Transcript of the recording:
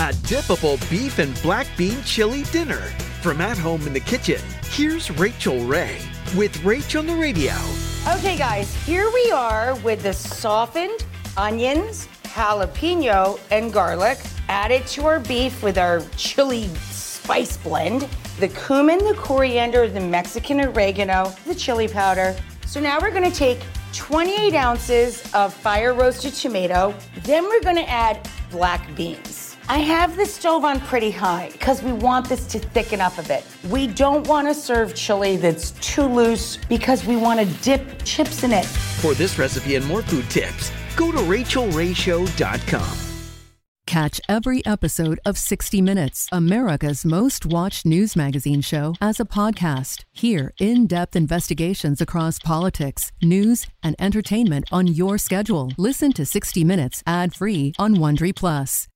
A dippable beef and black bean chili dinner. From at home in the kitchen, here's Rachael Ray with Rach on the radio. Okay, guys, here we are with the softened onions, jalapeno, and garlic added to our beef with our chili spice blend, the cumin, the coriander, the Mexican oregano, the chili powder. So now we're gonna take 28 ounces of fire roasted tomato. Then we're gonna add black beans. I have the stove on pretty high because we want this to thicken up a bit. We don't want to serve chili that's too loose because we want to dip chips in it. For this recipe and more food tips, go to rachaelrayshow.com. Catch every episode of 60 Minutes, America's most watched news magazine show, as a podcast. Hear in depth investigations across politics, news, and entertainment on your schedule. Listen to 60 Minutes ad free on Wondery Plus.